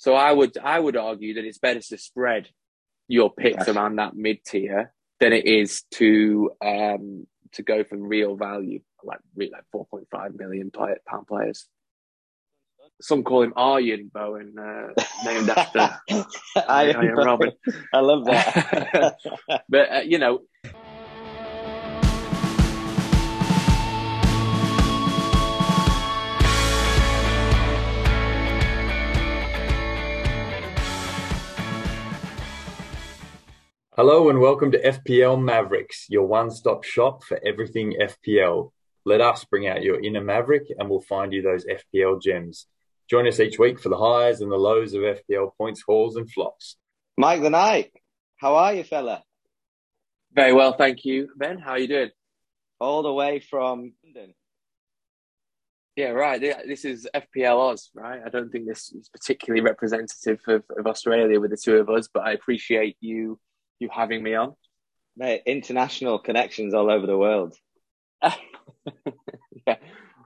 So I would I would argue that it's better to spread your picks around that mid tier than it is to um, to go for real value like like four point five million pound players. Some call him Arjen Bowen, uh, named after Arjen Robben. I love that. but uh, you know, Hello and welcome to FPL Mavericks, your one stop shop for everything FPL. Let us bring out your inner Maverick and we'll find you those FPL gems. Join us each week for the highs and the lows of FPL points, hauls, and flops. Mike the Knight, how are you, fella? Very well, thank you. Ben, how are you doing? All the way from London. Yeah, right. This is FPL Oz, right? I don't think this is particularly representative of, of Australia with the two of us, but I appreciate you you having me on. Mate, international connections all over the world. yeah.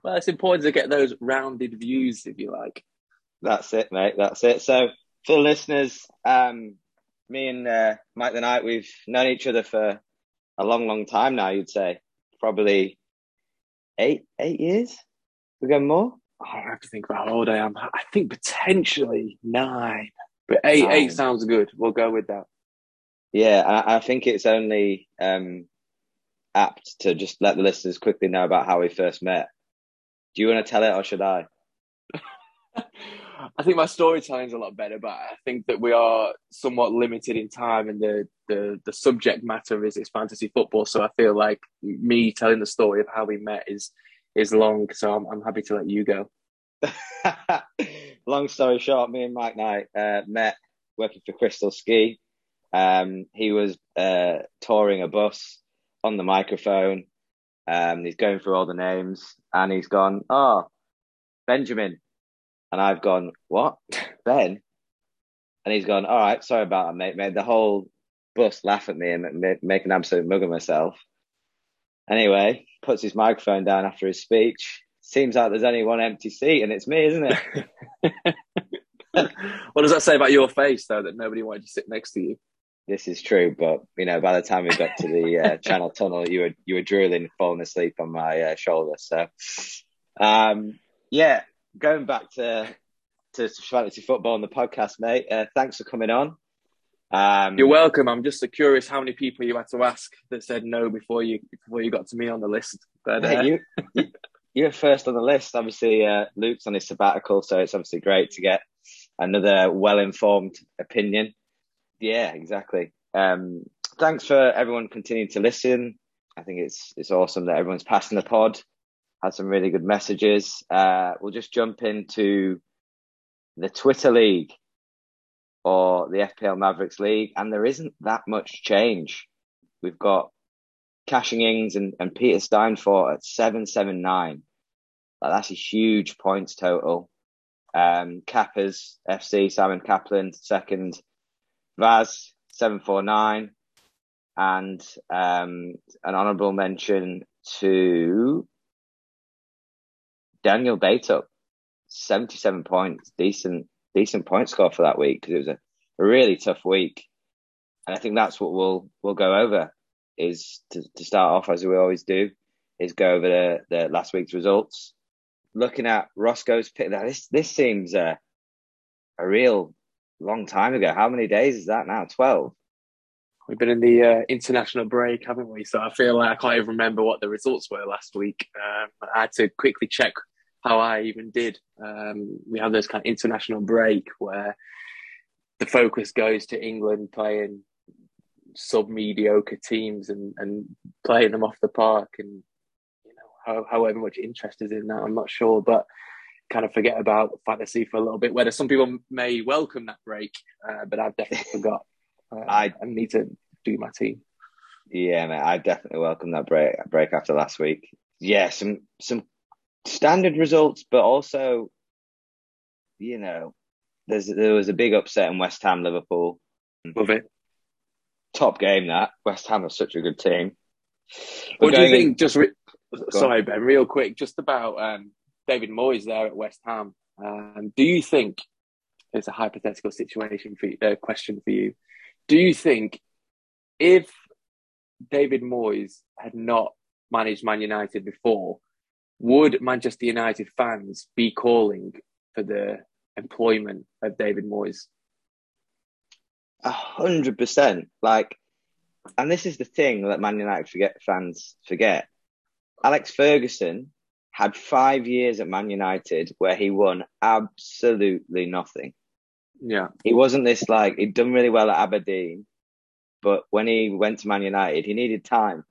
Well, it's important to get those rounded views, if you like. That's it, mate. That's it. So, for listeners, um, me and uh, Mike the Knight, we've known each other for a long, long time now. You'd say probably eight, eight years. We go more. Oh, I have to think about how old I am. I think potentially nine, but eight, nine. eight sounds good. We'll go with that. Yeah, I, I think it's only um, apt to just let the listeners quickly know about how we first met. Do you want to tell it or should I? I think my storytelling is a lot better, but I think that we are somewhat limited in time, and the the, the subject matter is is fantasy football. So I feel like me telling the story of how we met is is long. So I'm I'm happy to let you go. long story short, me and Mike Knight uh, met working for Crystal Ski. Um, he was uh, touring a bus on the microphone. Um, he's going through all the names and he's gone, Oh, Benjamin. And I've gone, What? Ben? And he's gone, All right, sorry about that, mate. Made the whole bus laugh at me and make an absolute mug of myself. Anyway, puts his microphone down after his speech. Seems like there's only one empty seat and it's me, isn't it? what does that say about your face, though, that nobody wanted to sit next to you? This is true, but you know, by the time we got to the uh, Channel Tunnel, you were you were drooling, falling asleep on my uh, shoulder. So, um, yeah, going back to to fantasy football on the podcast, mate. Uh, thanks for coming on. Um, You're welcome. I'm just curious how many people you had to ask that said no before you before you got to me on the list. But uh, you, you you're first on the list. Obviously, uh, Luke's on his sabbatical, so it's obviously great to get another well informed opinion. Yeah, exactly. Um, thanks for everyone continuing to listen. I think it's it's awesome that everyone's passing the pod. Had some really good messages. Uh, we'll just jump into the Twitter League or the FPL Mavericks League, and there isn't that much change. We've got Cashing Ings and, and Peter Steinfort at 779. Like, that's a huge points total. Um, Cappers FC, Simon Kaplan, second. Vaz seven four nine, and um, an honourable mention to Daniel Batup, seventy seven points, decent decent point score for that week because it was a, really tough week, and I think that's what we'll we'll go over is to, to start off as we always do is go over the, the last week's results. Looking at Roscoe's pick, this this seems a a real long time ago. How many days is that now? 12? We've been in the uh, international break, haven't we? So I feel like I can't even remember what the results were last week. Um, I had to quickly check how I even did. Um, we have this kind of international break where the focus goes to England playing sub mediocre teams and, and playing them off the park and you know how, however much interest is in that I'm not sure but kind of forget about fantasy for a little bit. Whether some people may welcome that break, uh, but I've definitely forgot. Uh, I, I need to do my team. Yeah, man, I definitely welcome that break break after last week. Yeah, some some standard results, but also, you know, there's there was a big upset in West Ham Liverpool. Love it. Top game that West Ham are such a good team. what do you think? In... Just re- sorry, Ben, real quick, just about um, David Moyes there at West Ham. Um, do you think it's a hypothetical situation for you, uh, question for you. Do you think if David Moyes had not managed Man United before, would Manchester United fans be calling for the employment of David Moyes? A hundred percent. Like, and this is the thing that Man United forget fans forget. Alex Ferguson had five years at Man United where he won absolutely nothing. Yeah. He wasn't this like he'd done really well at Aberdeen, but when he went to Man United, he needed time.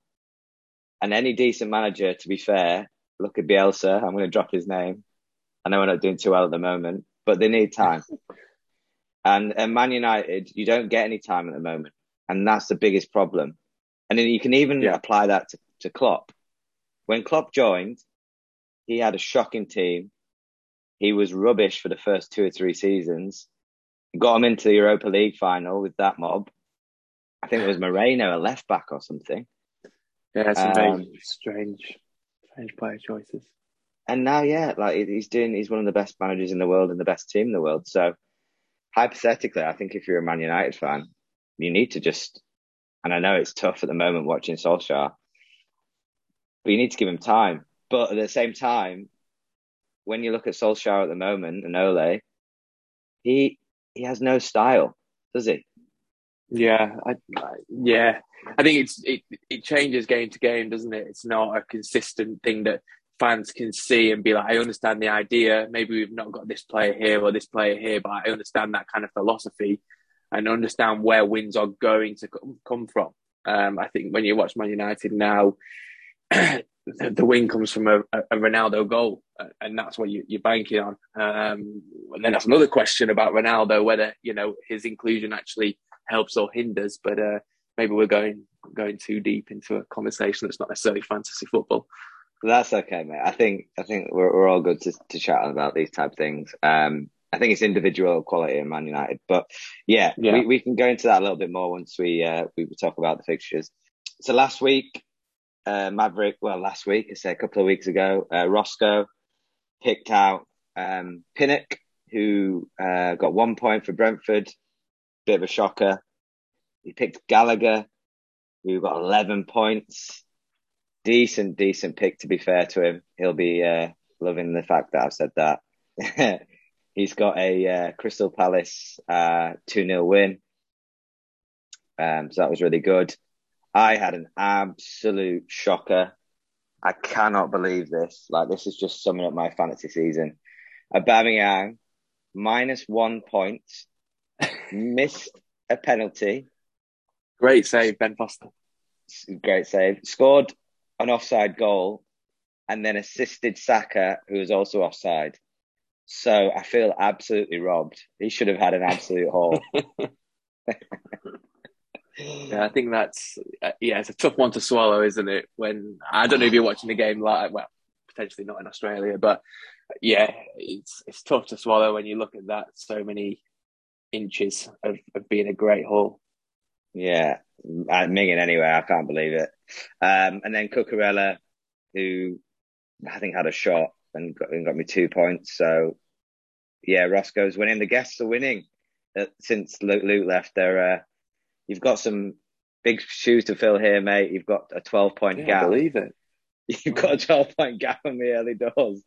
And any decent manager, to be fair, look at Bielsa. I'm going to drop his name. I know we're not doing too well at the moment, but they need time. and at Man United, you don't get any time at the moment, and that's the biggest problem. And then you can even yeah. apply that to, to Klopp. When Klopp joined, he had a shocking team. He was rubbish for the first two or three seasons. Got him into the Europa League final with that mob. I think it was Moreno, a left back or something. Yeah, some um, very strange, strange player choices. And now, yeah, like he's doing, he's one of the best managers in the world and the best team in the world. So, hypothetically, I think if you're a Man United fan, you need to just, and I know it's tough at the moment watching Solskjaer, but you need to give him time. But at the same time, when you look at Solskjaer at the moment and Ole, he he has no style, does he? Yeah, I, I, yeah. I think it's it, it changes game to game, doesn't it? It's not a consistent thing that fans can see and be like, I understand the idea. Maybe we've not got this player here or this player here, but I understand that kind of philosophy and understand where wins are going to come from. Um, I think when you watch Man United now, the win comes from a, a, Ronaldo goal, and that's what you, are banking on. Um, and then that's another question about Ronaldo, whether you know his inclusion actually helps or hinders. But uh, maybe we're going going too deep into a conversation that's not necessarily fantasy football. That's okay, mate. I think I think we're, we're all good to, to chat about these type of things. Um, I think it's individual quality in Man United, but yeah, yeah. We, we can go into that a little bit more once we uh, we talk about the fixtures. So last week, uh, Maverick, well, last week, I say a couple of weeks ago, uh, Roscoe picked out um, Pinnock, who uh, got one point for Brentford, bit of a shocker. He picked Gallagher, who got 11 points decent, decent pick to be fair to him. He'll be uh, loving the fact that I've said that. He's got a uh, Crystal Palace uh, 2 0 win. Um, so that was really good. I had an absolute shocker. I cannot believe this. Like, this is just summing up my fantasy season. Aubameyang, minus one point, missed a penalty. Great save, Ben Foster. Great save. Scored an offside goal and then assisted Saka, who was also offside. So I feel absolutely robbed. He should have had an absolute haul. yeah, I think that's uh, yeah, it's a tough one to swallow, isn't it? When I don't know if you're watching the game live, well, potentially not in Australia, but yeah, it's it's tough to swallow when you look at that. So many inches of, of being a great haul. Yeah, uh, Minging anyway. I can't believe it. Um, and then Cucurella, who I think had a shot and got, and got me two points. So yeah, Roscoe's winning. The guests are winning uh, since Luke, Luke left. There, uh, you've got some big shoes to fill here, mate. You've got a 12 point yeah, gap. I believe it. You've got a 12 point gap on the early doors.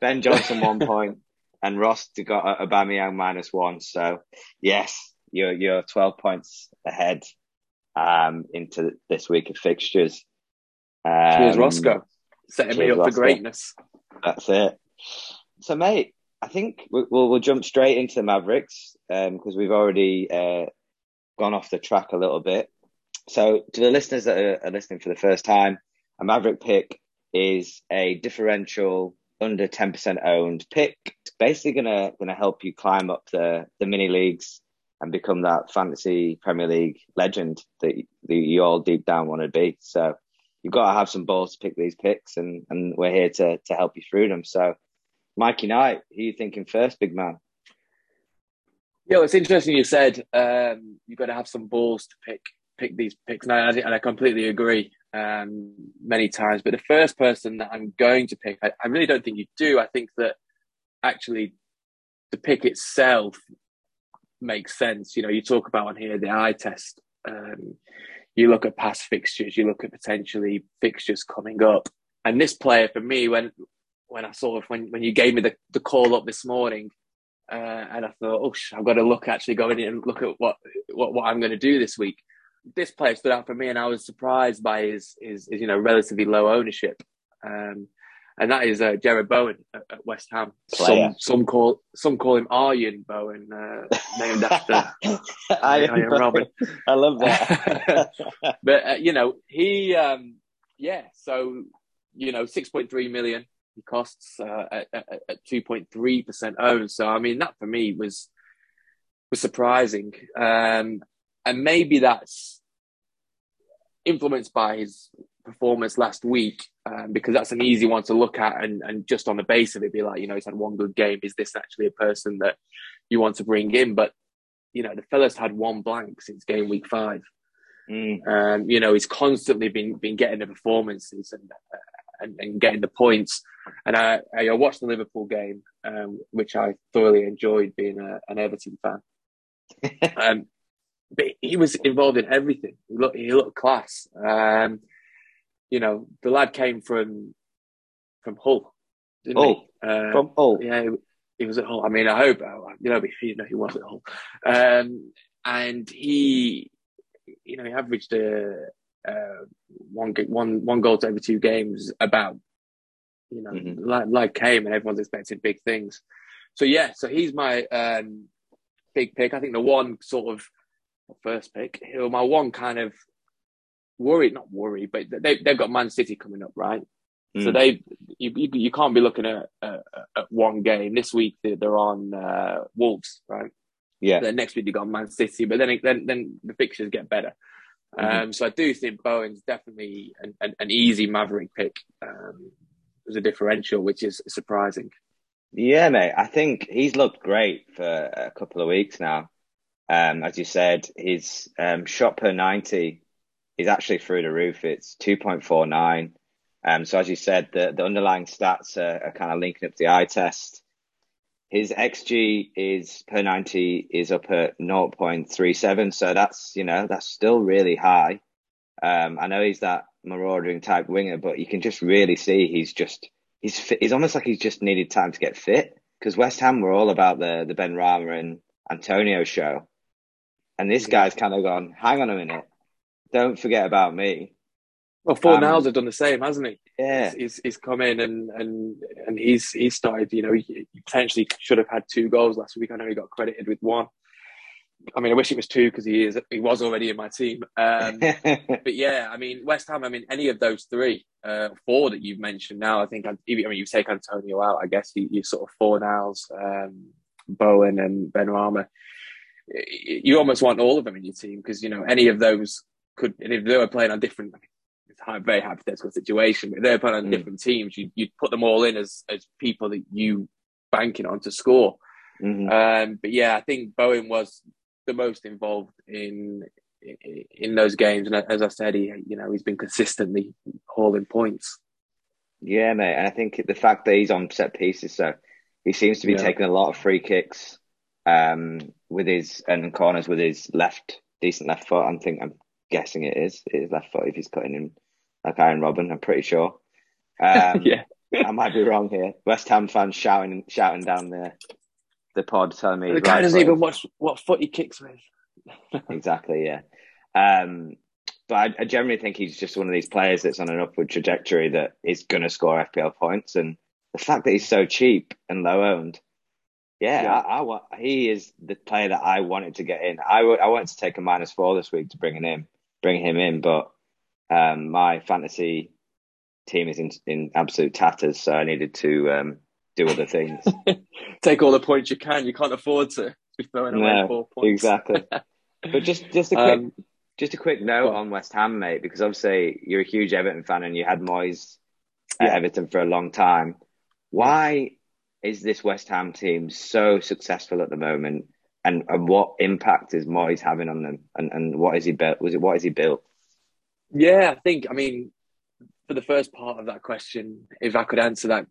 Ben Johnson one point and Ross got a Aubameyang minus one. So yes, you're you're 12 points ahead um, into this week of fixtures. Um, cheers, Roscoe. Setting me up Roscoe. for greatness. That's it. So, mate, I think we'll, we'll jump straight into the Mavericks because um, we've already uh, gone off the track a little bit. So, to the listeners that are, listening for the first time, a Maverick pick is a differential under 10% owned pick. It's basically gonna gonna help you climb up the the mini leagues and become that fantasy Premier League legend that, that you all deep down want to be. So you've got to have some balls to pick these picks, and, and we're here to, to help you through them. So, Mikey Knight, who you thinking first, big man? Yeah, it's interesting you said um, you've got to have some balls to pick pick these picks, and I, and I completely agree um, many times. But the first person that I'm going to pick, I, I really don't think you do. I think that actually the pick itself makes sense. You know, you talk about on here the eye test. Um, you look at past fixtures, you look at potentially fixtures coming up, and this player for me, when when I saw when when you gave me the, the call up this morning, uh, and I thought, oh, I've got to look actually go in and look at what what, what I'm going to do this week. This player stood out for me, and I was surprised by his his, his you know relatively low ownership. Um, and that is uh, Jarrod Bowen at, at West Ham. Some some call some call him Arjen Bowen, uh, named after Arjen Robben. I love that. but uh, you know he, um, yeah. So you know, six point three million he costs uh, at, at two point three percent owned. So I mean, that for me was was surprising, um, and maybe that's influenced by his performance last week um, because that's an easy one to look at and, and just on the base of it be like you know he's had one good game is this actually a person that you want to bring in but you know the fella's had one blank since game week five mm. um, you know he's constantly been been getting the performances and uh, and, and, getting the points and I, I watched the Liverpool game um, which I thoroughly enjoyed being a, an Everton fan um, but he was involved in everything he looked he looked class um, you know, the lad came from from Hull, didn't Hull. he? Uh, from Hull. Yeah, he, he, was at Hull. I mean, I hope you know, you know, he was at Hull, um, and he, you know, he averaged a, uh, one one one goal to every two games. About, you know, mm-hmm. like, like came and everyone's expecting big things. So yeah, so he's my um, big pick. I think the one sort of first pick, my one kind of worried, not worried, but they they've got Man City coming up, right? Mm. So they you, you, you can't be looking at, at, at one game this week. They're on uh, Wolves, right? Yeah. Then next week they got Man City, but then then then the fixtures get better. Mm-hmm. Um, so I do think Bowen's definitely an, an, an easy Maverick pick um, as a differential, which is surprising. Yeah, mate. I think he's looked great for a couple of weeks now. Um, as you said, his um, shot per ninety is actually through the roof. It's 2.49. Um, so as you said, the, the underlying stats are, are kind of linking up to the eye test. His XG is per 90 is up at 0.37. So that's, you know, that's still really high. Um, I know he's that marauding type winger, but you can just really see he's just, he's fit, he's almost like he's just needed time to get fit because West Ham were all about the, the Benrahma and Antonio show. And this guy's kind of gone, hang on a minute don't forget about me. Well, Fornals um, have done the same, hasn't he? Yeah, he's, he's come in and and and he's he's started. You know, he, he potentially should have had two goals last week. I know he got credited with one. I mean, I wish it was two because he is he was already in my team. Um, but yeah, I mean, West Ham. I mean, any of those three, uh, four that you've mentioned now, I think. I, mean, you take Antonio out, I guess you, you sort of Fornals, um, Bowen, and Benrahma. You almost want all of them in your team because you know any of those could, and if they were playing on different, a very hypothetical situation, but if they're playing on mm. different teams, you, you'd put them all in as, as people that you banking on to score. Mm-hmm. Um, but yeah, I think Bowen was the most involved in in those games, and as I said, he you know he's been consistently hauling points. Yeah, mate, and I think the fact that he's on set pieces, so he seems to be yeah. taking a lot of free kicks um, with his and corners with his left decent left foot. I think I'm guessing it is. It is left foot if he's cutting him like Arjen Robben. I'm pretty sure. Um, yeah, I might be wrong here. West Ham fans shouting shouting down the the pod telling me the guy doesn't even watch what foot he kicks with. exactly. Yeah. Um, but I, I, generally think he's just one of these players that's on an upward trajectory that is going to score FPL points. And the fact that he's so cheap and low owned, yeah, yeah. I, I, want. He is the player that I wanted to get in. I, I wanted to take a minus four this week to bring him in bring him in. But um, my fantasy team is in, in absolute tatters, so I needed to um, do other things. Take all the points you can. You can't afford to be throwing away no, four points. Exactly. but just just a quick um, just a quick note on West Ham, mate, because obviously you're a huge Everton fan and you had Moyes at. Everton for a long time. Why is this West Ham team so successful at the moment? and, and what impact is Moyes having on them, and, and what is he built? Was it what is he built? Yeah, I think. I mean, for the first part of that question, if I could answer that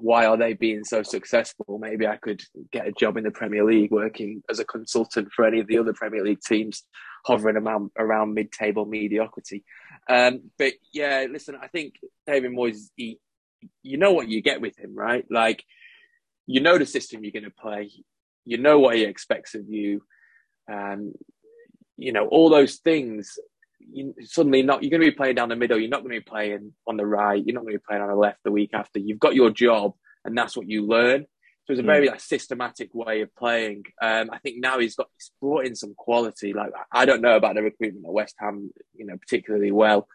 why are they being so successful? Maybe I could get a job in the Premier League working as a consultant for any of the other Premier League teams hovering around, around mid-table mediocrity. Um, but yeah, listen, I think David Moyes, he, you know what you get with him, right? Like, you know the system you're going to play, you know what he expects of you, and you know all those things. You, suddenly, not you're going to be playing down the middle. You're not going to be playing on the right. You're not going to be playing on the left the week after. You've got your job, and that's what you learn. So it's a very mm. like systematic way of playing. Um, I think now he's got he's brought in some quality. Like I don't know about the recruitment at West Ham, you know, particularly well.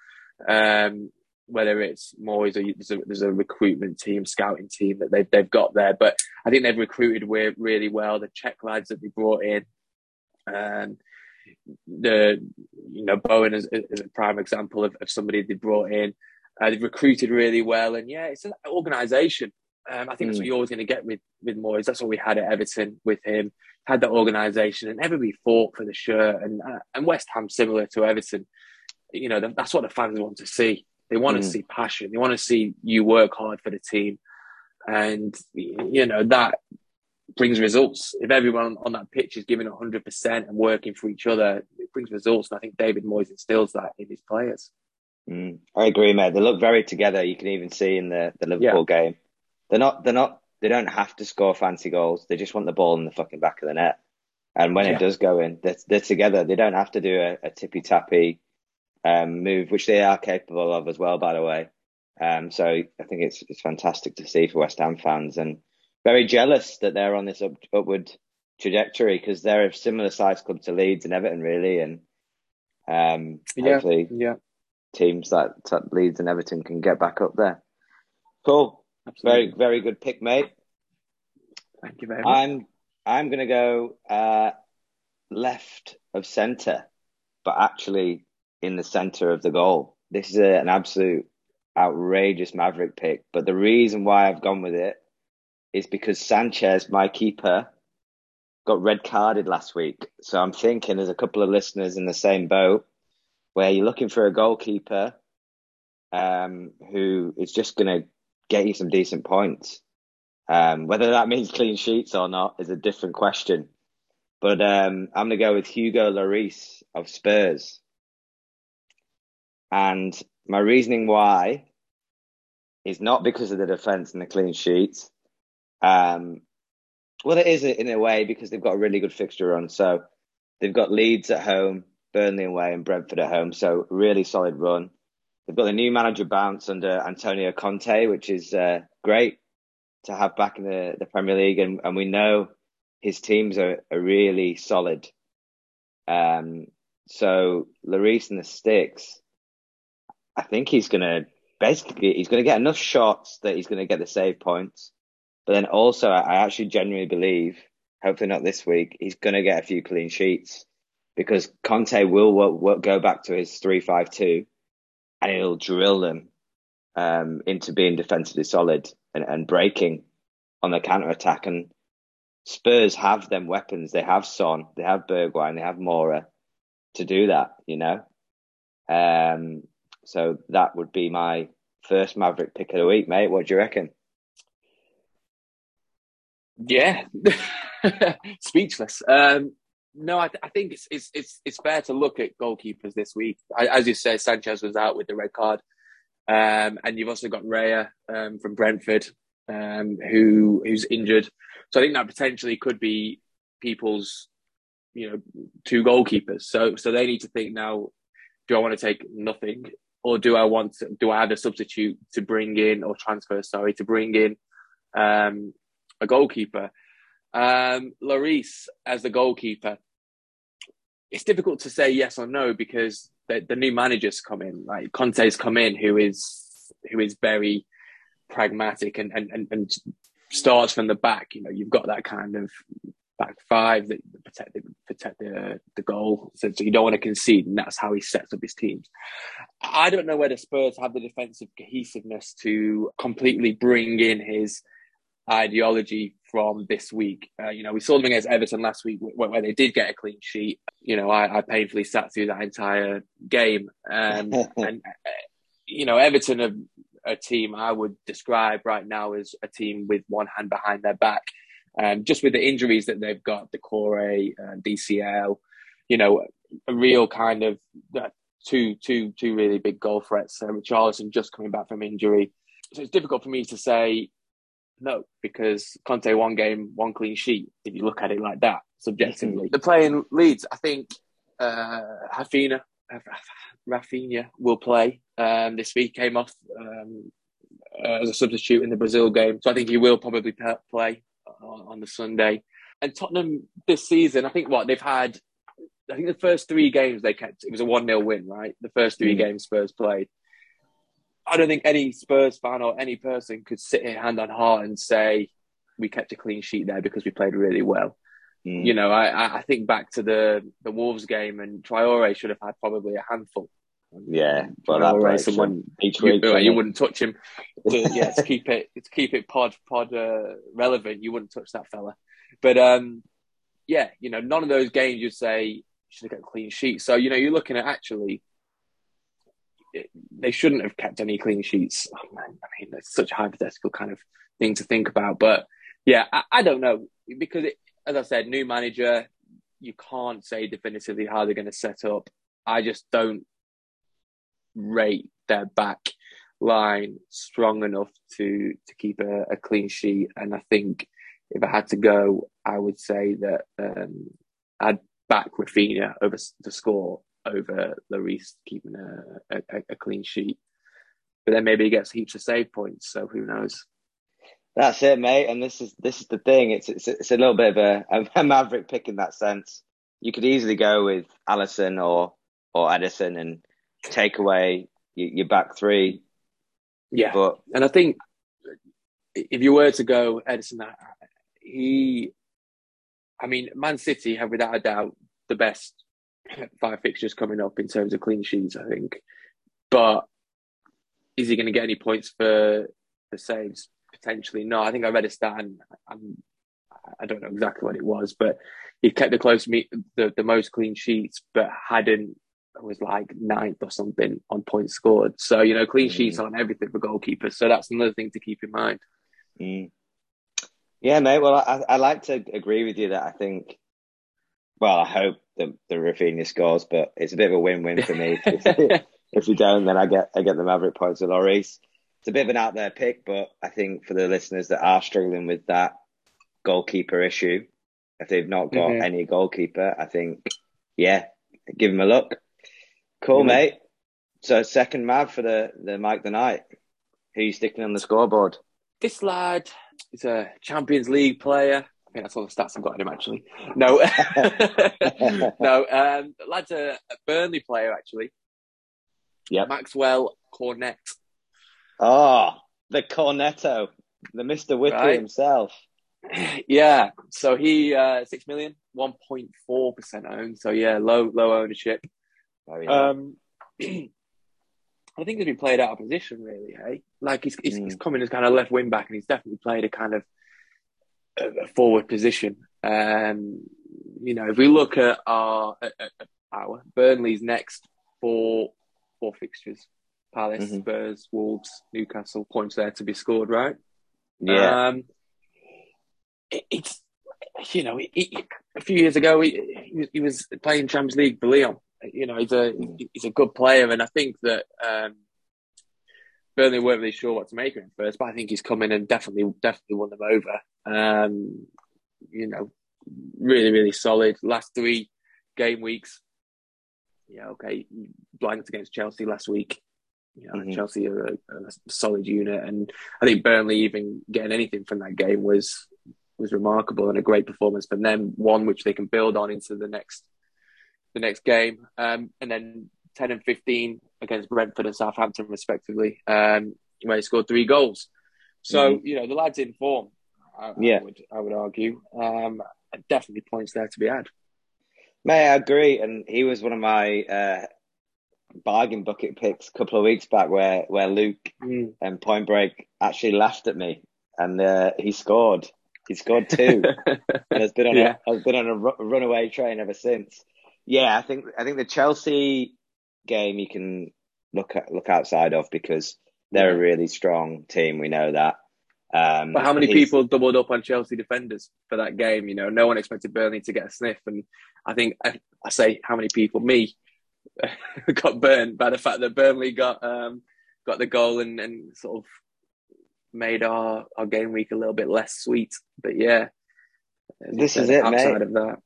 Um, whether it's or there's a, there's a recruitment team, scouting team that they've they've got there, but I think they've recruited really well. The Czech lads that they brought in, um, the you know Bowen is, is a prime example of, of somebody they brought in. Uh, they've recruited really well, and yeah, it's an organisation. Um, I think that's what mm. you're always going to get with with Moyes. That's what we had at Everton with him. Had that organisation, and everybody fought for the shirt. And uh, and West Ham similar to Everton. You know, that's what the fans want to see. They want mm. to see passion. They want to see you work hard for the team, and you know that brings results. If everyone on that pitch is giving hundred percent and working for each other, it brings results. And I think David Moyes instills that in his players. Mm. I agree, mate. They look very together. You can even see in the the Liverpool yeah. game they're not. They're not. They don't have to score fancy goals. They just want the ball in the fucking back of the net. And when yeah. it does go in, they're, they're, together. They don't have to do a, a tippy tappy um, move, which they are capable of as well, by the way. Um, so I think it's it's fantastic to see for West Ham fans, and very jealous that they're on this up, upward trajectory because they're a similar size club to Leeds and Everton, really, and um, yeah, yeah. teams that, that Leeds and Everton can get back up there. Cool. Absolutely. Very, very good pick, mate. Thank you very much. I'm, I'm going to go uh, left of centre, but actually in the centre of the goal. This is a, an absolute outrageous Maverick pick, but the reason why I've gone with it is because Sanchez, my keeper, got red carded last week. So I'm thinking there's a couple of listeners in the same boat where you're looking for a goalkeeper um, who is just going to get you some decent points. Um, whether that means clean sheets or not is a different question. But um, I'm going to go with Hugo Lloris of Spurs. And my reasoning why is not because of the defence and the clean sheets. Um, well, it is in a way because they've got a really good fixture run. So they've got Leeds at home, Burnley away, and Brentford at home. So really solid run. They've got a new manager bounce under Antonio Conte, which is uh, great to have back in the, the Premier League. And, and we know his teams are, are really solid. Um, so Lloris and the Sticks, I think he's going to basically, he's going to get enough shots that he's going to get the save points. But then also, I actually genuinely believe, hopefully not this week, he's going to get a few clean sheets because Conte will, will, will go back to his three-five-two and he'll drill them um, into being defensively solid and, and breaking on the counter attack. And Spurs have them weapons. They have Son, they have Bergwijn, they have Moura to do that. You know, um, so that would be my first Maverick pick of the week, mate. What do you reckon? Yeah, speechless. Um, no, I, th- I think it's, it's it's it's fair to look at goalkeepers this week. I, as you say, Sanchez was out with the red card, um, and you've also got Raya um, from Brentford, um, who who's injured. So I think that potentially could be people's, you know, two goalkeepers. So so they need to think now: Do I want to take nothing, or do I want to, do I have a substitute to bring in or transfer? Sorry, to bring in um, a goalkeeper. Um, Lloris as the goalkeeper, it's difficult to say yes or no because the, the new managers come in, like Conte's come in, who is who is very pragmatic and, and, and, and starts from the back. You know, you've got that kind of back five that protect the, protect the the goal, so, so you don't want to concede, and that's how he sets up his teams. I don't know whether Spurs have the defensive cohesiveness to completely bring in his ideology from this week. Uh, you know, we saw them against Everton last week where, where, they did get a clean sheet. You know, I, I painfully sat through that entire game. Um, and, uh, you know, Everton have, a team I would describe right now as a team with one hand behind their back. Um, just with the injuries that they've got, the core, uh, DCL, you know, a real kind of uh, two, two, two really big goal threats. Uh, Richarlison just coming back from injury, so it's difficult for me to say no because Conte one game, one clean sheet. If you look at it like that, subjectively, the playing Leeds, I think uh, Hafina, Raphinha will play um, this week. Came off um, as a substitute in the Brazil game, so I think he will probably play on, on the Sunday. And Tottenham this season, I think what they've had I think the first three games they kept it was a one 0 win, right? The first three mm. games Spurs played. I don't think any Spurs fan or any person could sit here hand on heart and say we kept a clean sheet there because we played really well. Mm. You know, I, I think back to the the Wolves game and Traore should have had probably a handful. Yeah, but Traore, someone each week, you, you wouldn't touch him. To, yeah, to keep it to keep it pod pod uh, relevant, you wouldn't touch that fella. But um, yeah, you know, none of those games you'd say should have got a clean sheet. So you know, you're looking at actually they shouldn't have kept any clean sheets. Oh, man, I mean, that's such a hypothetical kind of thing to think about. But yeah, I, I don't know because, it, as I said, new manager, you can't say definitively how they're going to set up. I just don't rate their back line strong enough to to keep a, a clean sheet. And I think if I had to go, I would say that um, I'd back Raphinha over the score over Lloris keeping a, a, a, clean sheet. But then maybe he gets heaps of save points, so who knows? That's it, mate. And this is this is the thing. It's it's, it's a little bit of a, a maverick pick in that sense. You could easily go with Alisson or or Ederson and take away your, your back three. Yeah, but and I think if you were to go Ederson, uh, he, I mean, Man City have without a doubt the best five fixtures coming up in terms of clean sheets, I think. But is he going to get any points for for saves? Potentially, no. I think I read a stat, and I don't know exactly what it was, but he kept the close meet the, the most clean sheets, but hadn't was like ninth or something on points scored. So you know, clean mm. sheets on everything for goalkeepers. So that's another thing to keep in mind. Mm. Yeah, mate. Well, I, I like to agree with you that I think well, I hope the the Raphinha scores, but it's a bit of a win-win for me. if, if we don't, then I get I get the Maverick points with Lloris. It's a bit of an out there pick, but I think for the listeners that are struggling with that goalkeeper issue, if they've not got mm-hmm. any goalkeeper, I think yeah, give them a look. Cool, mm-hmm. mate. So second Mav for the the Mike the Knight. Who are you sticking on the scoreboard? This lad is a Champions League player think that's all the stats I've got on him actually. No, no, um, lad's a, a, Burnley player actually. Yeah, Maxwell Cornet. Oh, the Cornetto, the Mister Whippy right. himself. Yeah, so he uh, six million, one point four percent owned. So yeah, low low ownership. Yeah. Um, I think he's been played out of position, really. Hey, like he's he's, mm. he's coming as kind of left wing back, and he's definitely played a kind of a forward position. Um, you know, if we look at our at, at our Burnley's next four four fixtures, Palace, mm-hmm. Spurs, Wolves, Newcastle, points there to be scored, right? Yeah. Um, it, it's you know, he, a few years ago he, he was playing Champions League for Lyon. You know, he's a he's a good player, and I think that um, Burnley weren't really sure what to make of him first, but I think he's come in and definitely definitely won them over. Um, you know, really, really solid. Last three game weeks. Yeah, okay. Blanked against Chelsea last week. You know, mm-hmm. Chelsea are a, a, solid unit, and I think Burnley even getting anything from that game was was remarkable and a great performance from them. One which they can build on into the next the next game, um, and then ten and fifteen against Brentford and Southampton respectively, um, where he scored three goals. So mm-hmm. you know the lads in form. I, yeah. I would, I would argue. Um, definitely points there to be had. May I agree, and he was one of my uh, bargain bucket picks a couple of weeks back, where where Luke mm. and Point Break actually laughed at me, and uh, he scored. He scored two, and has been on yeah. a, has been on a runaway train ever since. Yeah, I think I think the Chelsea game you can look at, look outside of because They're a really strong team. We know that. Um, but how many people doubled up on Chelsea defenders for that game? You know, no one expected Burnley to get a sniff, and I think I, I say how many people me got burned by the fact that Burnley got um, got the goal and, and sort of made our, our game week a little bit less sweet. But yeah, this is it, mate. Of that.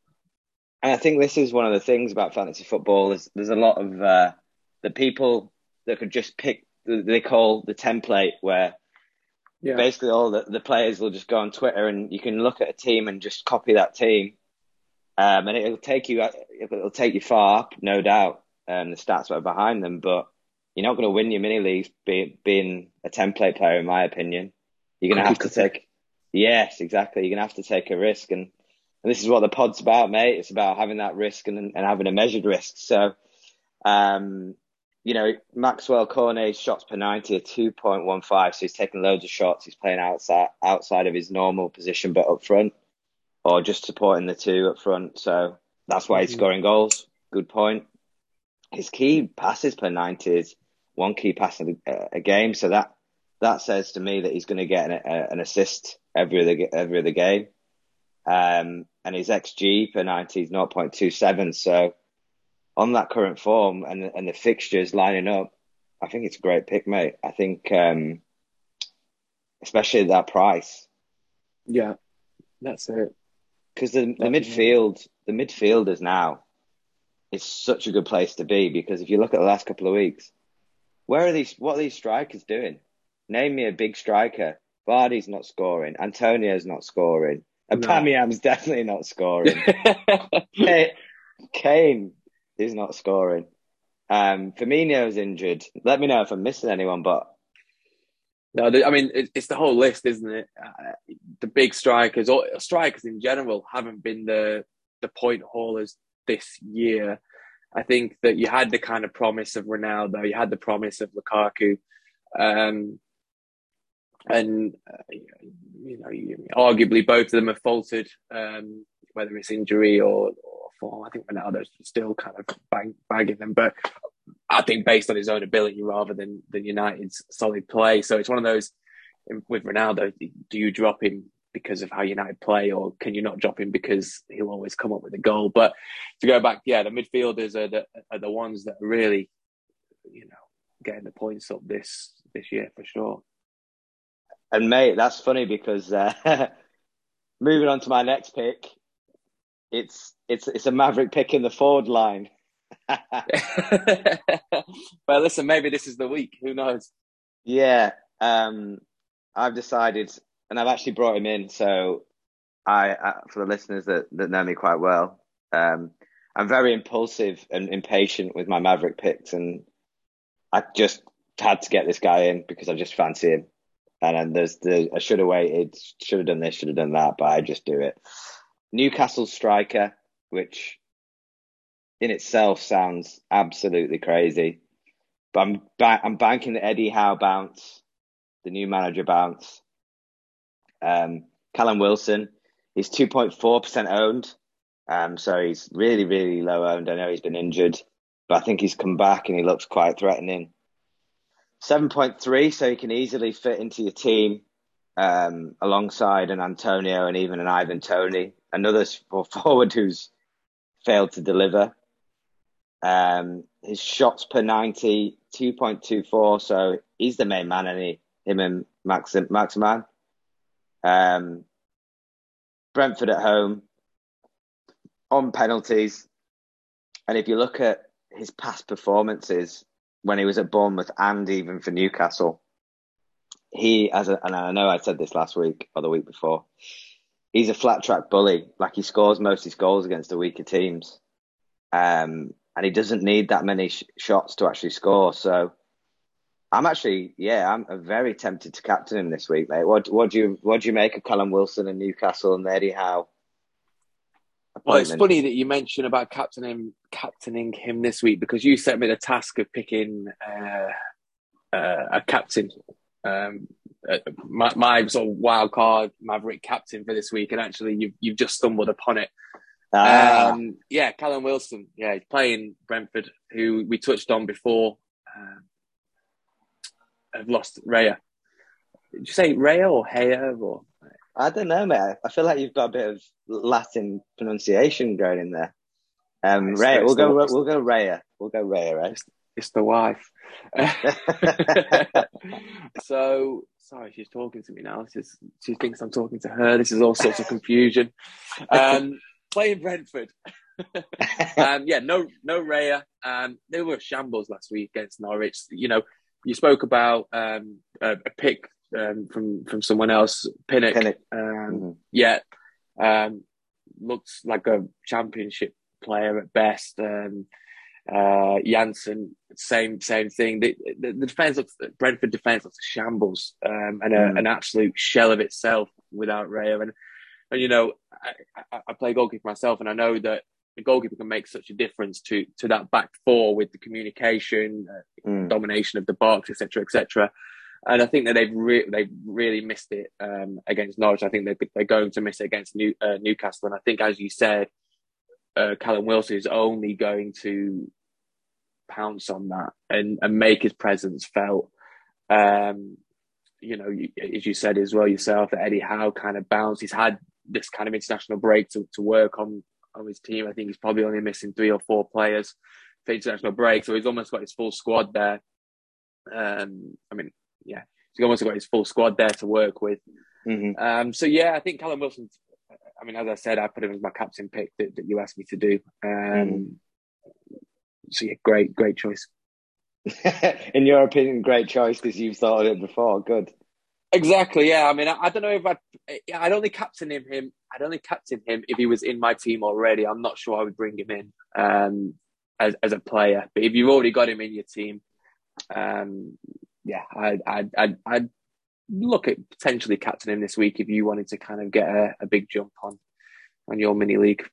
And I think this is one of the things about fantasy football is there's a lot of uh, the people that could just pick they call the template where yeah. basically all the, the players will just go on Twitter and you can look at a team and just copy that team. Um, and it'll take you it'll take you far up, no doubt. Um, the stats are behind them, but you're not going to win your mini leagues be, being a template player, in my opinion. You're going to have to take, yes, exactly. You're going to have to take a risk, and, and this is what the pod's about, mate. It's about having that risk and, and having a measured risk. So, um, you know, Maxwell Cornet's shots per 90 are 2.15. So he's taking loads of shots. He's playing outside outside of his normal position, but up front, or just supporting the two up front. So that's why he's mm-hmm. scoring goals. Good point. His key passes per 90 is one key pass a, a game. So that that says to me that he's going to get an, a, an assist every other every other game. Um, and his xG per 90 is 0.27. So on that current form and and the fixtures lining up, I think it's a great pick, mate. I think, um, especially at that price. Yeah, that's it. Because the, the midfield, the midfielders now, is such a good place to be. Because if you look at the last couple of weeks, where are these? What are these strikers doing? Name me a big striker. Vardy's not scoring. Antonio's not scoring. And no. Pamiam's definitely not scoring. Kane is not scoring. Um, Firmino's injured. Let me know if I'm missing anyone, but no, I mean it's the whole list, isn't it? Uh, the big strikers, or strikers in general, haven't been the the point haulers this year. I think that you had the kind of promise of Ronaldo, you had the promise of Lukaku, um, and uh, you know, arguably both of them have faltered, um, whether it's injury or, or form. I think Ronaldo's still kind of bang, bagging them, but I think based on his own ability rather than than United's solid play. So it's one of those with Ronaldo. Do you drop him because of how United play, or can you not drop him because he'll always come up with a goal? But to go back, yeah, the midfielders are the are the ones that are really, you know, getting the points up this this year for sure. And mate, that's funny because uh, moving on to my next pick, it's it's it's a Maverick pick in the forward line. well, listen, maybe this is the week. Who knows? Yeah, um, I've decided, and I've actually brought him in. So, I, uh, for the listeners that that know me quite well, um, I'm very impulsive and impatient with my Maverick picks, and I just had to get this guy in because I just fancy him. And then there's the I should have waited, should have done this, should have done that, but I just do it. Newcastle striker, which in itself sounds absolutely crazy. But I'm ba- I'm banking the Eddie Howe bounce, the new manager bounce. Um, Callum Wilson, he's 2.4% owned. Um, so he's really, really low owned. I know he's been injured, but I think he's come back and he looks quite threatening. 7.3, so he can easily fit into your team um, alongside an Antonio and even an Ivan Toney, another forward who's failed to deliver. Um, his shots per 90, 2.24. So he's the main man, and he, him and Max, Maximin. Um, Brentford at home on penalties. And if you look at his past performances when he was at Bournemouth and even for Newcastle, he, as a, and I know I said this last week or the week before, he's a flat track bully. Like he scores most of his goals against the weaker teams, um, and he doesn't need that many sh- shots to actually score. So I'm actually, yeah, I'm very tempted to captain him this week, mate. What what do you what do you make of Callum Wilson and Newcastle and Eddie Howe? Well, it's funny that you mention about captaining captaining him this week because you set me the task of picking uh, uh, a captain um, uh, my, my sort of wild card Maverick captain for this week, and actually you've you've just stumbled upon it. Ah. Um, yeah, Callum Wilson. Yeah, he's playing Brentford, who we touched on before. Uh, have lost Raya. Did you say Raya or Haya or? I don't know, mate. I feel like you've got a bit of Latin pronunciation going in there. Um, It's- Raya, it's we'll go. the- We'll go Raya. We'll go Raya, right? It's the wife. so sorry, she's talking to me now. She's, she thinks I'm talking to her. This is all sorts of confusion. Um, playing Brentford. um, yeah, no, no Raya. Um, they were shambles last week against Norwich. You know, you spoke about um, a, a pick um, from from someone else, Pinnock. Pinnock. Um, Mhm. yeah, um, looks like a championship player at best. Um, uh, Jansson, same same thing. The, the, the defense looks Brentford defense looks a shambles um, and a, Mm. an absolute shell of itself without Raya. And, and you know, I, I, I play goalkeeper myself, and I know that the goalkeeper can make such a difference to to that back four with the communication, uh, Mm. domination of the box, etc., etc. And I think that they've re- they've really missed it um, against Norwich. I think they're they're going to miss it against New, uh, Newcastle. And I think, as you said, uh, Callum Wilson is only going to pounce on that and, and make his presence felt. Um, you know, you, as you said as well yourself, that Eddie Howe kind of bounced. He's had this kind of international break to, to work on on his team. I think he's probably only missing three or four players for international break, so he's almost got his full squad there. Um, I mean, yeah, he's almost got his full squad there to work with. Mhm. Um, so yeah, I think Callum Wilson. I mean, as I said, I put him as my captain pick that, that you asked me to do. Um, So yeah, great, great choice. In your opinion, great choice because you've thought of it before. Good. Exactly. Yeah. I mean, I, I don't know if I'd. I'd only captain him. Him. I'd only captain him if he was in my team already. I'm not sure I would bring him in um, as as a player. But if you've already got him in your team, um, yeah, I'd, I'd I'd I'd look at potentially captain him this week if you wanted to kind of get a, a big jump on on your mini league.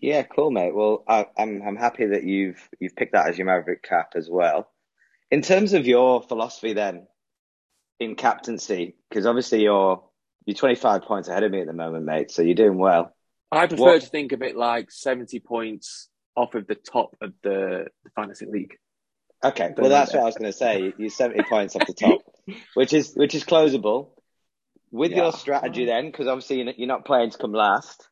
Yeah, cool, mate. Well, I, I'm I'm happy that you've you've picked that as your Maverick cap as well. In terms of your philosophy, then in captaincy, because obviously you're you're 25 points ahead of me at the moment, mate. So you're doing well. I prefer What- to think of it like 70 points off of the top of the, the fantasy league. Okay, well that's that. what I was going to say. You're 70 points off the top, which is which is closable. With Yeah. your strategy, then, because obviously you're not- playing to come last.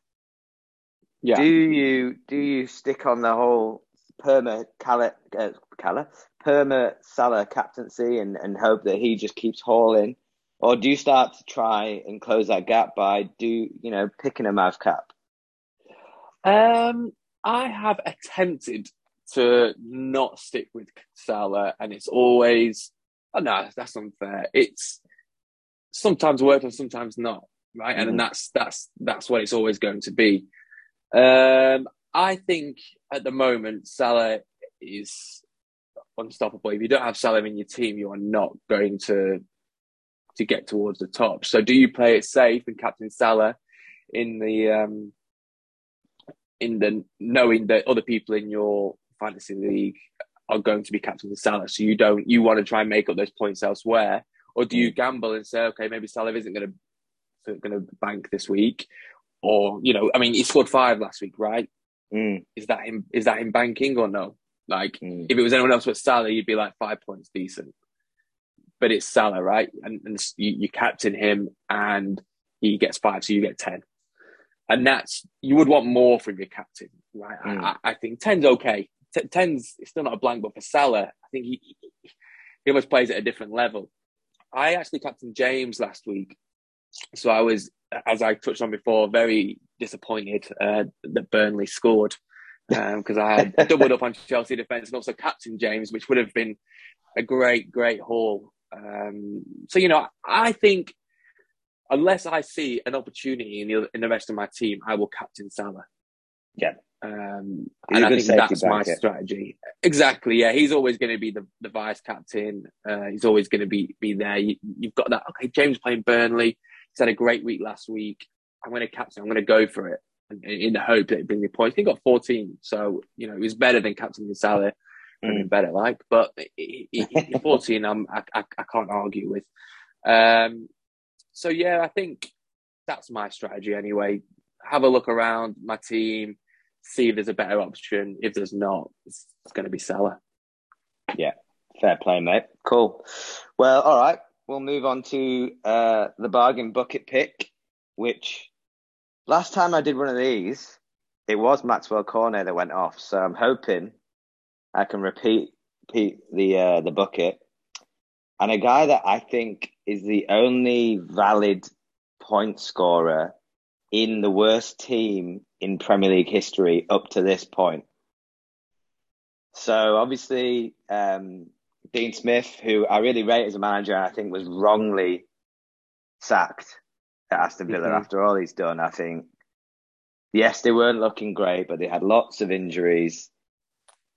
Yeah. Do you do you stick on the whole perma Cala, uh, Cala perma Salah captaincy and, and hope that he just keeps hauling, or do you start to try and close that gap by do you know picking a Mav cap? Um, I have attempted to not stick with Salah, and it's always oh no, that's unfair. It's sometimes worked and sometimes not, right? And then Mhm. that's that's that's what it's always going to be. Um, I think at the moment Salah is unstoppable. If you don't have Salah in your team, you are not going to to get towards the top. So, do you play it safe and captain Salah in the um, in the knowing that other people in your fantasy league are going to be captain with Salah, so you don't you want to try and make up those points elsewhere, or do you gamble and say, okay, maybe Salah isn't going to going to bank this week, or you know, I mean, he scored five last week, right? Mm, Is that him? Is that him banking or no? Like, mm. if it was anyone else but Salah, you'd be like five points decent. But it's Salah, right? And, and you, you captain him, and he gets five, so you get ten. And that's you would want more from your captain, right? Mm. I, I think ten's okay. T- ten's it's still not a blank, but for Salah, I think he he almost plays at a different level. I actually captained James last week, so I was, as I touched on before, very disappointed uh, that Burnley scored because I had doubled up on Chelsea defence and also captain James, which would have been a great, great haul. Um, so you know, I think unless I see an opportunity in the in the rest of my team, I will captain Salah. Yeah. Um, and I think that's my blanket. strategy. Exactly. Yeah, he's always going to be the, the vice captain. Uh, he's always going to be be there. You, you've got that. Okay, James playing Burnley. He's had a great week last week. I'm going to captain. I'm going to go for it in, in the hope that it brings me points. He got 14, so you know it was better than captaining Salah. Have been better, like, but he- he- he- 14, I'm, I, I, I can't argue with. Um, so yeah, I think that's my strategy anyway. Have a look around my team, see if there's a better option. If there's not, it's, it's going to be Salah. Yeah, fair play, mate. Cool. Well, all right. We'll move on to uh, the bargain bucket pick, which last time I did one of these, it was Maxwell Cornet that went off. So I'm hoping I can repeat, repeat the uh, the bucket. And a guy that I think is the only valid point scorer in the worst team in Premier League history up to this point. So obviously, um, Dean Smith, who I really rate as a manager, I think was wrongly sacked at Aston Villa mm-hmm. after all he's done. I think, yes, they weren't looking great, but they had lots of injuries.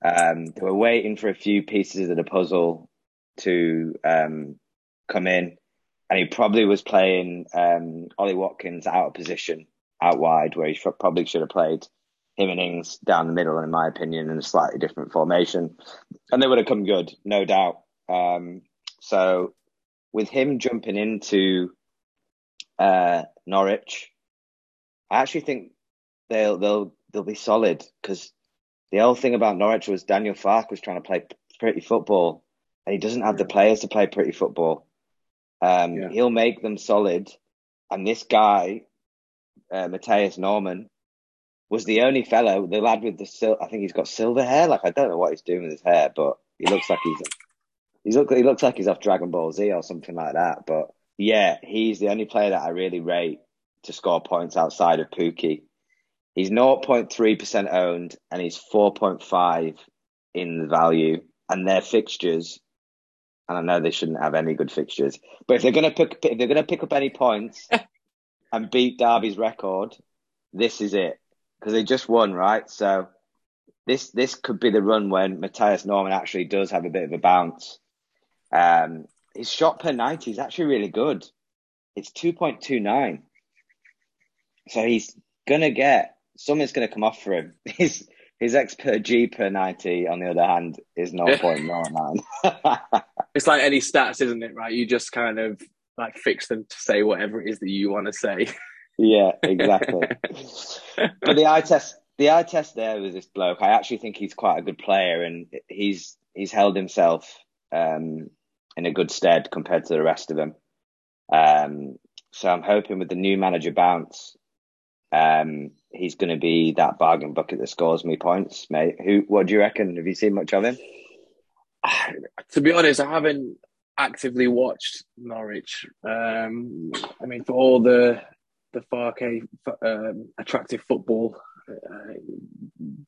Um, they were waiting for a few pieces of the puzzle to um, come in, and he probably was playing um, Ollie Watkins out of position out wide, where he probably should have played him and Ings down the middle, in my opinion, in a slightly different formation, and they would have come good, no doubt. Um, so, with him jumping into uh, Norwich, I actually think they'll they'll they'll be solid because the whole thing about Norwich was Daniel Farke was trying to play pretty football, and he doesn't have the players to play pretty football. Um, yeah. He'll make them solid, and this guy, uh, Mathias Normann, was the only fellow, the lad with the sil- I think he's got silver hair. Like I don't know what he's doing with his hair, but he looks like he's he's look he looks like he's off Dragon Ball Z or something like that. But yeah, he's the only player that I really rate to score points outside of Pukki. He's 0.3% owned and he's 4.5 in the value. And their fixtures, and I know they shouldn't have any good fixtures, but if they're gonna pick if they're gonna pick up any points and beat Derby's record, this is it because they just won, right? So this this could be the run when Mathias Normann actually does have a bit of a bounce. Um, his shot per ninety is actually really good. It's two point two nine. So he's gonna get something's gonna come off for him. His his X per G per ninety, on the other hand, is no point nine. It's like any stats, isn't it? Right? You just kind of like fix them to say whatever it is that you want to say. Yeah, exactly. but the eye test, the eye test there with this bloke, I actually think he's quite a good player, and he's he's held himself um, in a good stead compared to the rest of them. Um, so I'm hoping with the new manager bounce, um, he's going to be that bargain bucket that scores me points, mate. Who? What do you reckon? Have you seen much of him? To be honest, I haven't actively watched Norwich. Um, I mean, for all the the Farke um, attractive football uh,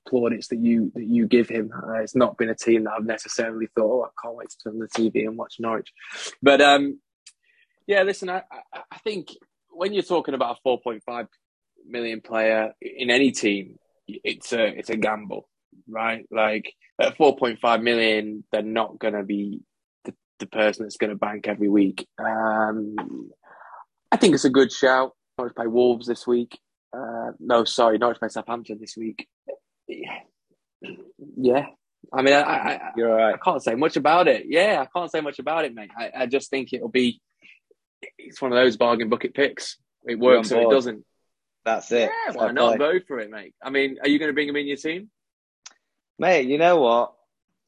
plaudits that you that you give him. Uh, it's not been a team that I've necessarily thought, oh, I can't wait to turn the TV and watch Norwich. But um, yeah, listen, I, I think when you're talking about a 4.5 million player in any team, it's a it's a gamble, right? Like at 4.5 million, they're not going to be the, the person that's going to bank every week. Um, I think it's a good shout. Norwich play Wolves this week. Uh, no, sorry, Norwich play Southampton this week. Yeah, I mean, I, I, You're right. I can't say much about it. Yeah, I can't say much about it, mate. I, I just think it'll be. It's one of those bargain bucket picks. It works or it doesn't. That's it. Yeah, why not go for it, mate? I mean, are you going to bring him in your team, mate? You know what?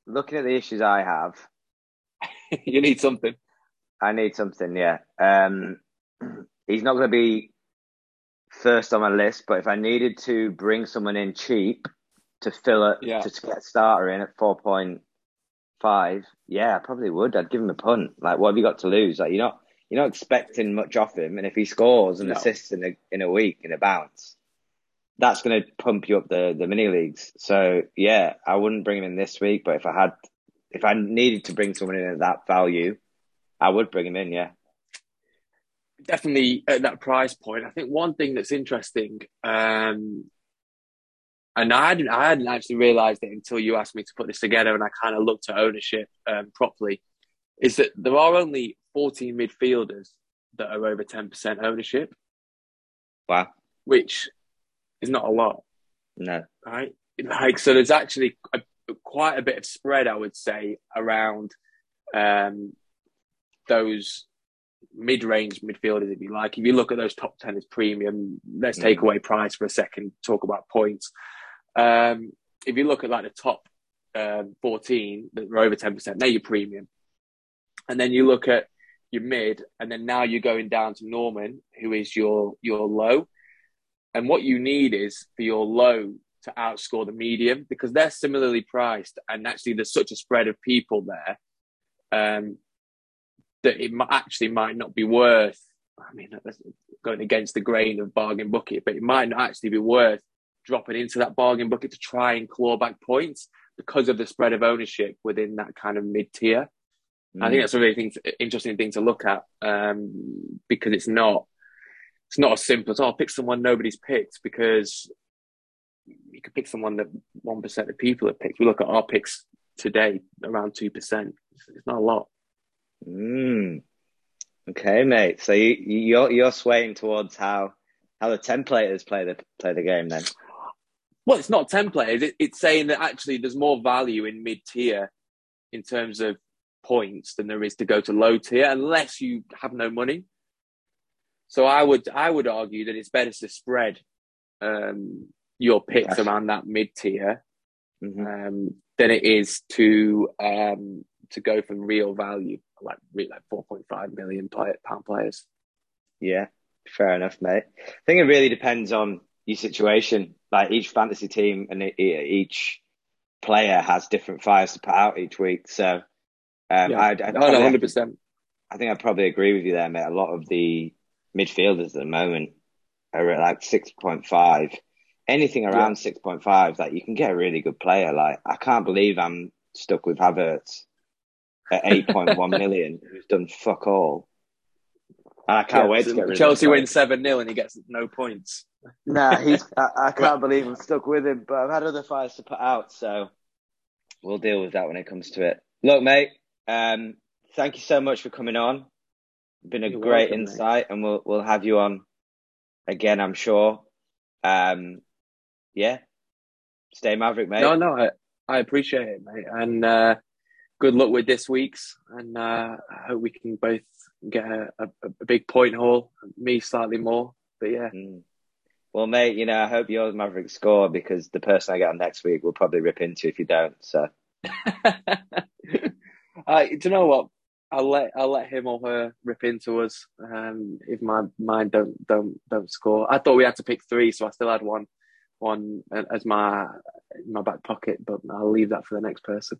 Looking at the issues I have, you need something. I need something. Yeah. Um, he's not going to be first on my list, but if I needed to bring someone in cheap to fill it, yeah. to get a starter in at 4.5, yeah, I probably would. I'd give him a punt. Like, what have you got to lose? Like, you're not, you're not expecting much off him. And if he scores and no. assists in a, in a week, in a bounce, that's going to pump you up the, the mini leagues. So yeah, I wouldn't bring him in this week, but if I had, if I needed to bring someone in at that value, I would bring him in. Yeah definitely at that price point. I think one thing that's interesting, um, and I hadn't, I hadn't actually realised it until you asked me to put this together, and I kind of looked at ownership um, properly, is that there are only 14 midfielders that are over 10% ownership. Wow. Which is not a lot. No. Right? Like, so there's actually a, quite a bit of spread, I would say, around um, those mid-range midfielders, if you like. If you look at those top ten as premium, let's take mm. away price for a second. Talk about points. Um, if you look at like the top uh, 14 that are over 10%. They're your premium. And then you look at your mid, and then now you're going down to Normann, who is your your low. And what you need is for your low to outscore the medium because they're similarly priced, and actually there's such a spread of people there um, that it actually might not be worth. I mean, going against the grain of bargain bucket, but it might not actually be worth dropping into that bargain bucket to try and claw back points because of the spread of ownership within that kind of mid tier. Mm. I think mm. that's a really thing, interesting thing to look at um, because it's not it's not as simple as oh I'll pick someone nobody's picked because you could pick someone that one percent of people have picked. We look at our picks today around two percent. It's not a lot. Mm. Okay, mate. So you, you're you're swaying towards how how the templators play the play the game then. Well, it's not templators. It, it's saying that actually there's more value in mid tier in terms of points than there is to go to low tier, unless you have no money. So I would I would argue that it's better to spread um, your picks around that mid tier mm-hmm. um, than it is to um, to go for real value like like four point five million pound players. Yeah, fair enough, mate. I think it really depends on your situation. Like each fantasy team and each player has different fires to put out each week. So um, yeah. I'd, I'd no, no, hundred percent. I think I'd probably agree with you there, mate. A lot of the midfielders at the moment are at like six point five. Anything around yeah. six point five, like you can get a really good player. Like I can't believe I'm stuck with Havertz at eight point one million, who's done fuck all. And I can't yeah, wait to get Chelsea win seven 0 and he gets no points. Nah, he's. I, I can't believe I'm stuck with him, but I've had other fires to put out, so we'll deal with that when it comes to it. Look, mate, um, thank you so much for coming on. Been a You're great welcome, insight, mate. and we'll we'll have you on again, I'm sure. Um, yeah, stay Maverick, mate. No, no, I, I appreciate it, mate, and uh, good luck with this week's, and uh, I hope we can both get a, a, a, big point haul. Me slightly more, but yeah. Mm. Well, mate, you know, I hope yours Maverick score because the person I get on next week will probably rip into if you don't. So. uh, do you know what? I'll let I'll let him or her rip into us um, if my mind don't don't don't score. I thought we had to pick three, so I still had one one as my my back pocket, but I'll leave that for the next person.